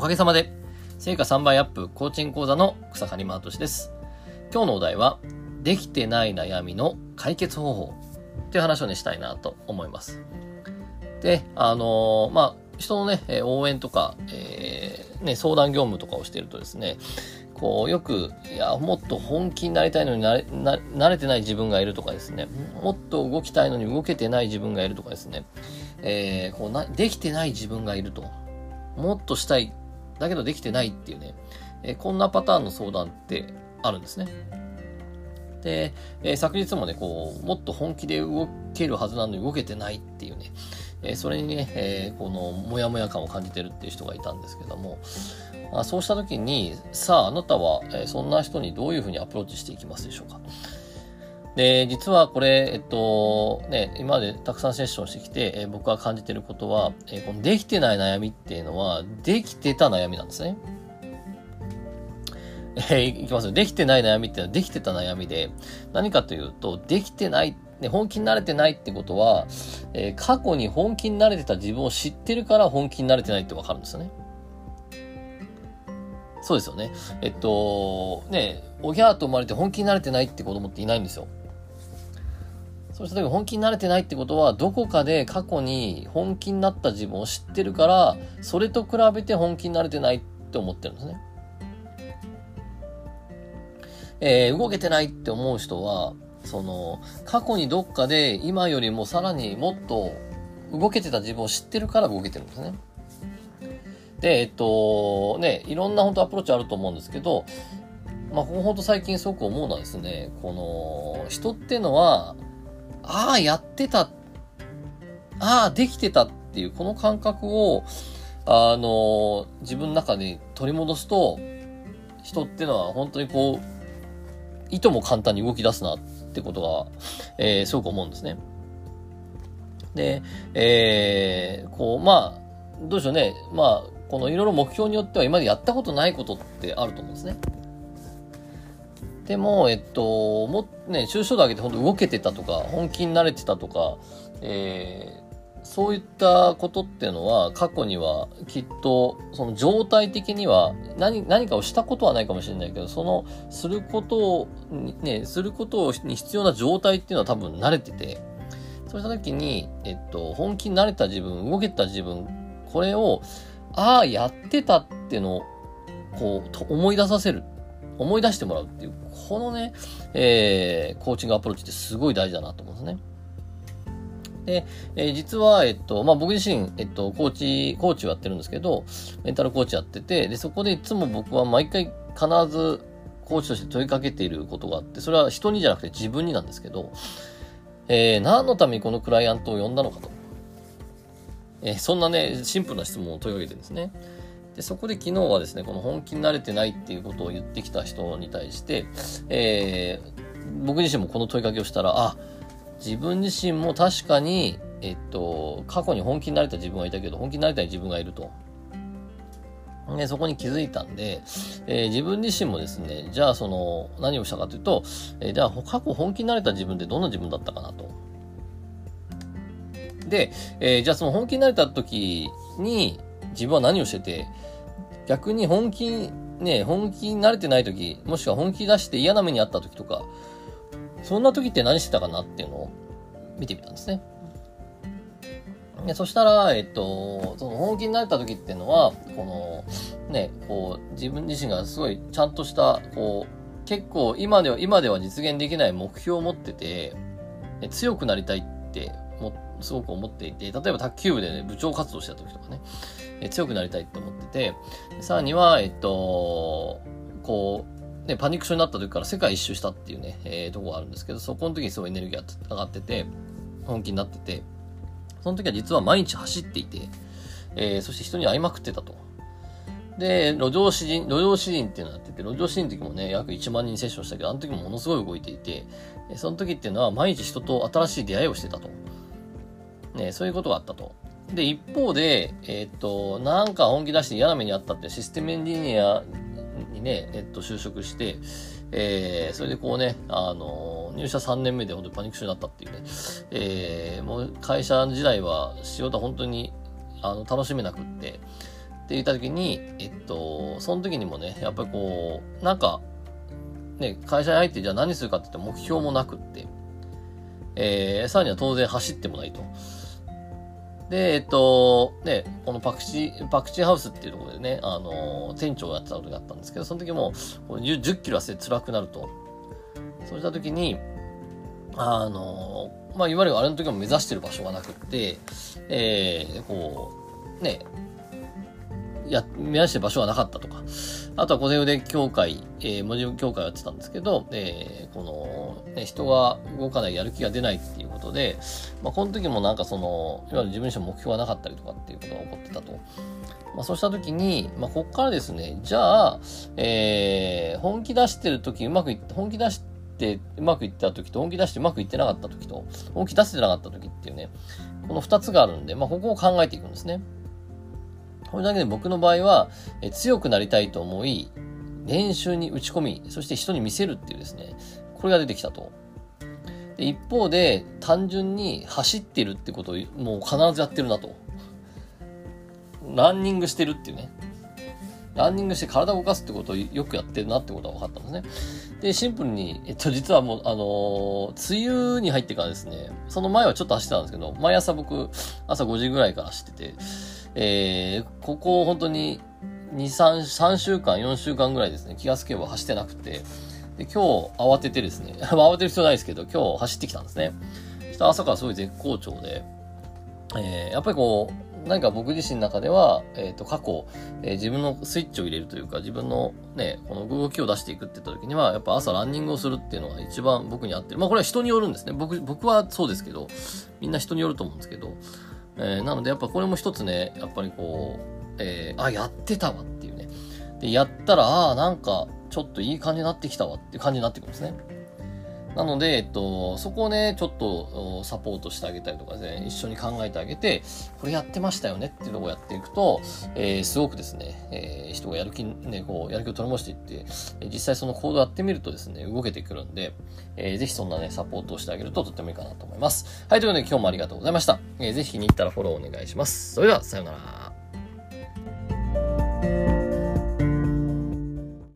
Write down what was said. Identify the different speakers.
Speaker 1: おかげさまで、成果3倍アップコーチング講座の草刈正俊です。今日のお題は、できてない悩みの解決方法っていう話をね、したいなと思います。で、あのー、まあ、人のね、応援とか、えー、ね、相談業務とかをしているとですね、こう、よく、いや、もっと本気になりたいのになれ、な、慣れてない自分がいるとかですね、もっと動きたいのに動けてない自分がいるとかですね、えー、こうな、できてない自分がいると。もっとしたい。だけどできてないっていうね、え、こんなパターンの相談ってあるんですね。で、え、昨日もね、こう、もっと本気で動けるはずなのに動けてないっていうね、え、それにね、え、このモヤモヤ感を感じてるっていう人がいたんですけども、あそうした時に、さあ、あなたは、えそんな人にどういうふうにアプローチしていきますでしょうか。で、実はこれ、えっと、ね、今までたくさんセッションしてきて、え僕が感じてることは、えこのできてない悩みっていうのは、できてた悩みなんですね。えー、いきますよ。できてない悩みっていうのはできてた悩みで、何かというと、できてない、ね、本気になれてないってことは、えー、過去に本気になれてた自分を知ってるから本気になれてないってわかるんですよね。そうですよね。えっと、ね、おぎゃーと生まれて本気になれてないって子供っていないんですよ。そうした時本気になれてないってことは、どこかで過去に本気になった自分を知ってるから、それと比べて本気になれてないって思ってるんですね。えー、動けてないって思う人は、その、過去にどっかで今よりもさらにもっと動けてた自分を知ってるから動けてるんですね。で、えっと、ね、いろんな本当アプローチあると思うんですけど、まあ、ここ本当最近すごく思うのはですね、この、人ってのは、ああ、やってた、ああ、できてたっていう、この感覚を、あの、自分の中で取り戻すと、人ってのは本当にこう、いとも簡単に動き出すなってことが、えー、すごく思うんですね。で、えー、こう、まあ、どうでしょうね。まあ、このいろいろ目標によっては今までやったことないことってあると思うんですね。でも、えっと、も、ね、抽象度上げて本当動けてたとか、本気になれてたとか、えー、そういったことっていうのは、過去にはきっと、その状態的には何、何かをしたことはないかもしれないけど、その、することを、ね、することに必要な状態っていうのは多分慣れてて、そうした時に、えっと、本気になれた自分、動けた自分、これを、ああ、やってたっていうのを、こう、思い出させる。思い出してもらうっていう、このね、えー、コーチングアプローチってすごい大事だなと思うんですね。で、えー、実は、えっと、まあ、僕自身、えっと、コーチ、コーチをやってるんですけど、メンタルコーチやってて、で、そこでいつも僕は毎回必ずコーチとして問いかけていることがあって、それは人にじゃなくて自分になんですけど、えー、何のためにこのクライアントを呼んだのかと。えー、そんなね、シンプルな質問を問いかけてるんですね。で、そこで昨日はですね、この本気に慣れてないっていうことを言ってきた人に対して、えー、僕自身もこの問いかけをしたら、あ、自分自身も確かに、えっと、過去に本気になれた自分がいたけど、本気になれたい自分がいると。ね、そこに気づいたんで、えー、自分自身もですね、じゃあその、何をしたかというと、えー、じゃあ過去本気になれた自分ってどんな自分だったかなと。で、えー、じゃあその本気になれた時に、自分は何をしてて、逆に本気、ね、本気に慣れてない時、もしくは本気出して嫌な目にあった時とか、そんな時って何してたかなっていうのを見てみたんですね。でそしたら、えっと、その本気になれた時っていうのは、この、ね、こう、自分自身がすごいちゃんとした、こう、結構今では、今では実現できない目標を持ってて、強くなりたいってもすごく思っていて、例えば卓球部でね、部長活動した時とかね、え強くなりたいって思ってて、さらには、えっと、こう、ね、パニック症になった時から世界一周したっていうね、えー、とこがあるんですけど、そこの時にすごいエネルギーが上がってて、本気になってて、その時は実は毎日走っていて、えー、そして人に会いまくってたと。で、路上詩人、路上詩人っていうのをやってて、路上詩人の時もね、約1万人セッションしたけど、あの時もものすごい動いていて、その時っていうのは毎日人と新しい出会いをしてたと。ね、そういうことがあったと。で、一方で、えっ、と、なんか本気出して嫌な目にあったってシステムエンジニアにね、えっ、と、就職して、えー、それでこうね、あの、入社3年目で本当にパニック症になったっていうね、えー、もう会社時代は仕事は本当に、あの、楽しめなくって、って言った時に、えっと、その時にもね、やっぱりこう、なんか、ね、会社に入ってじゃあ何するかって言って目標もなくって、えー、さらには当然走ってもないと。で、えっと、ね、このパクチー、パクチーハウスっていうところでね、あの、店長をやってた時があったんですけど、その時も 10, キロ痩せ辛くなると。そうした時に、あの、まあ、いわゆるあれの時も目指してる場所がなくって、えー、こう、ね、や、目指して場所がなかったとか、あとは小手腕協会、えー、文字協会をやってたんですけど、えー、この、ね、人が動かないやる気が出ないっていうことで、まあ、この時もなんかその、いわゆる自分自身目標がなかったりとかっていうことが起こってたと。まあ、そうした時に、まあ、こっからですね、じゃあ、えー、本気出してる時うまくいって、本気出してうまくいった時と、本気出してうまくいってなかった時と、本気出せてなかった時っていうね、この二つがあるんで、まあ、ここを考えていくんですね。これだけで僕の場合は、え強くなりたいと思い、練習に打ち込み、そして人に見せるっていうですね、これが出てきたと。で一方で、単純に走ってるってことをもう必ずやってるなと。ランニングしてるっていうね。ランニングして体を動かすってことをよくやってるなってことが分かったんですね。で、シンプルに、えっと、実はもう、あのー、梅雨に入ってからですね、その前はちょっと走ってたんですけど、毎朝僕、朝5時ぐらいから走ってて、えー、ここ本当に2、3、3週間、4週間ぐらいですね、気がつけば走ってなくて、で、今日慌ててですね、慌てる必要ないですけど、今日走ってきたんですね。朝からすごい絶好調で、えー、やっぱりこう、何か僕自身の中では、えっ、ー、と、過去、えー、自分のスイッチを入れるというか、自分のね、この動きを出していくって言った時には、やっぱ朝ランニングをするっていうのが一番僕に合ってる。まあこれは人によるんですね。僕、僕はそうですけど、みんな人によると思うんですけど、えー、なのでやっぱこれも一つね、やっぱりこう、えー、あ、やってたわっていうね。で、やったら、ああ、なんか、ちょっといい感じになってきたわっていう感じになってくるんですね。なので、えっと、そこをね、ちょっとサポートしてあげたりとかね、一緒に考えてあげて、これやってましたよねっていうとこをやっていくと、えー、すごくですね、えー、人がやる気、ね、こう、やる気を取り戻していって、実際その行動やってみるとですね、動けてくるんで、えー、ぜひそんなね、サポートをしてあげるととってもいいかなと思います。はい、ということで今日もありがとうございました。えー、ぜひ気に入ったらフォローお願いします。それでは、さようなら。